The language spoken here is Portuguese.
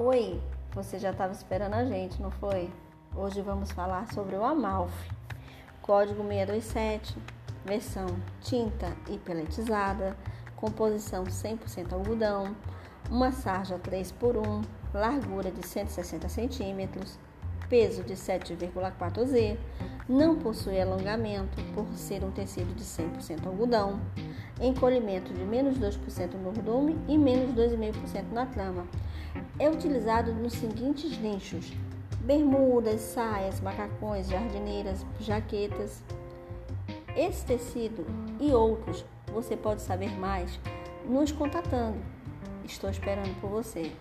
Oi, você já estava esperando a gente, não foi? Hoje vamos falar sobre o Amalfi. Código 627, versão tinta e peletizada, composição 100% algodão, uma sarja 3 por 1, largura de 160 centímetros, peso de 7,4 Z, não possui alongamento por ser um tecido de 100% algodão, encolhimento de menos 2% no volume e menos 2,5% na trama. É utilizado nos seguintes nichos: bermudas, saias, macacões, jardineiras, jaquetas. Esse tecido e outros você pode saber mais nos contatando. Estou esperando por você.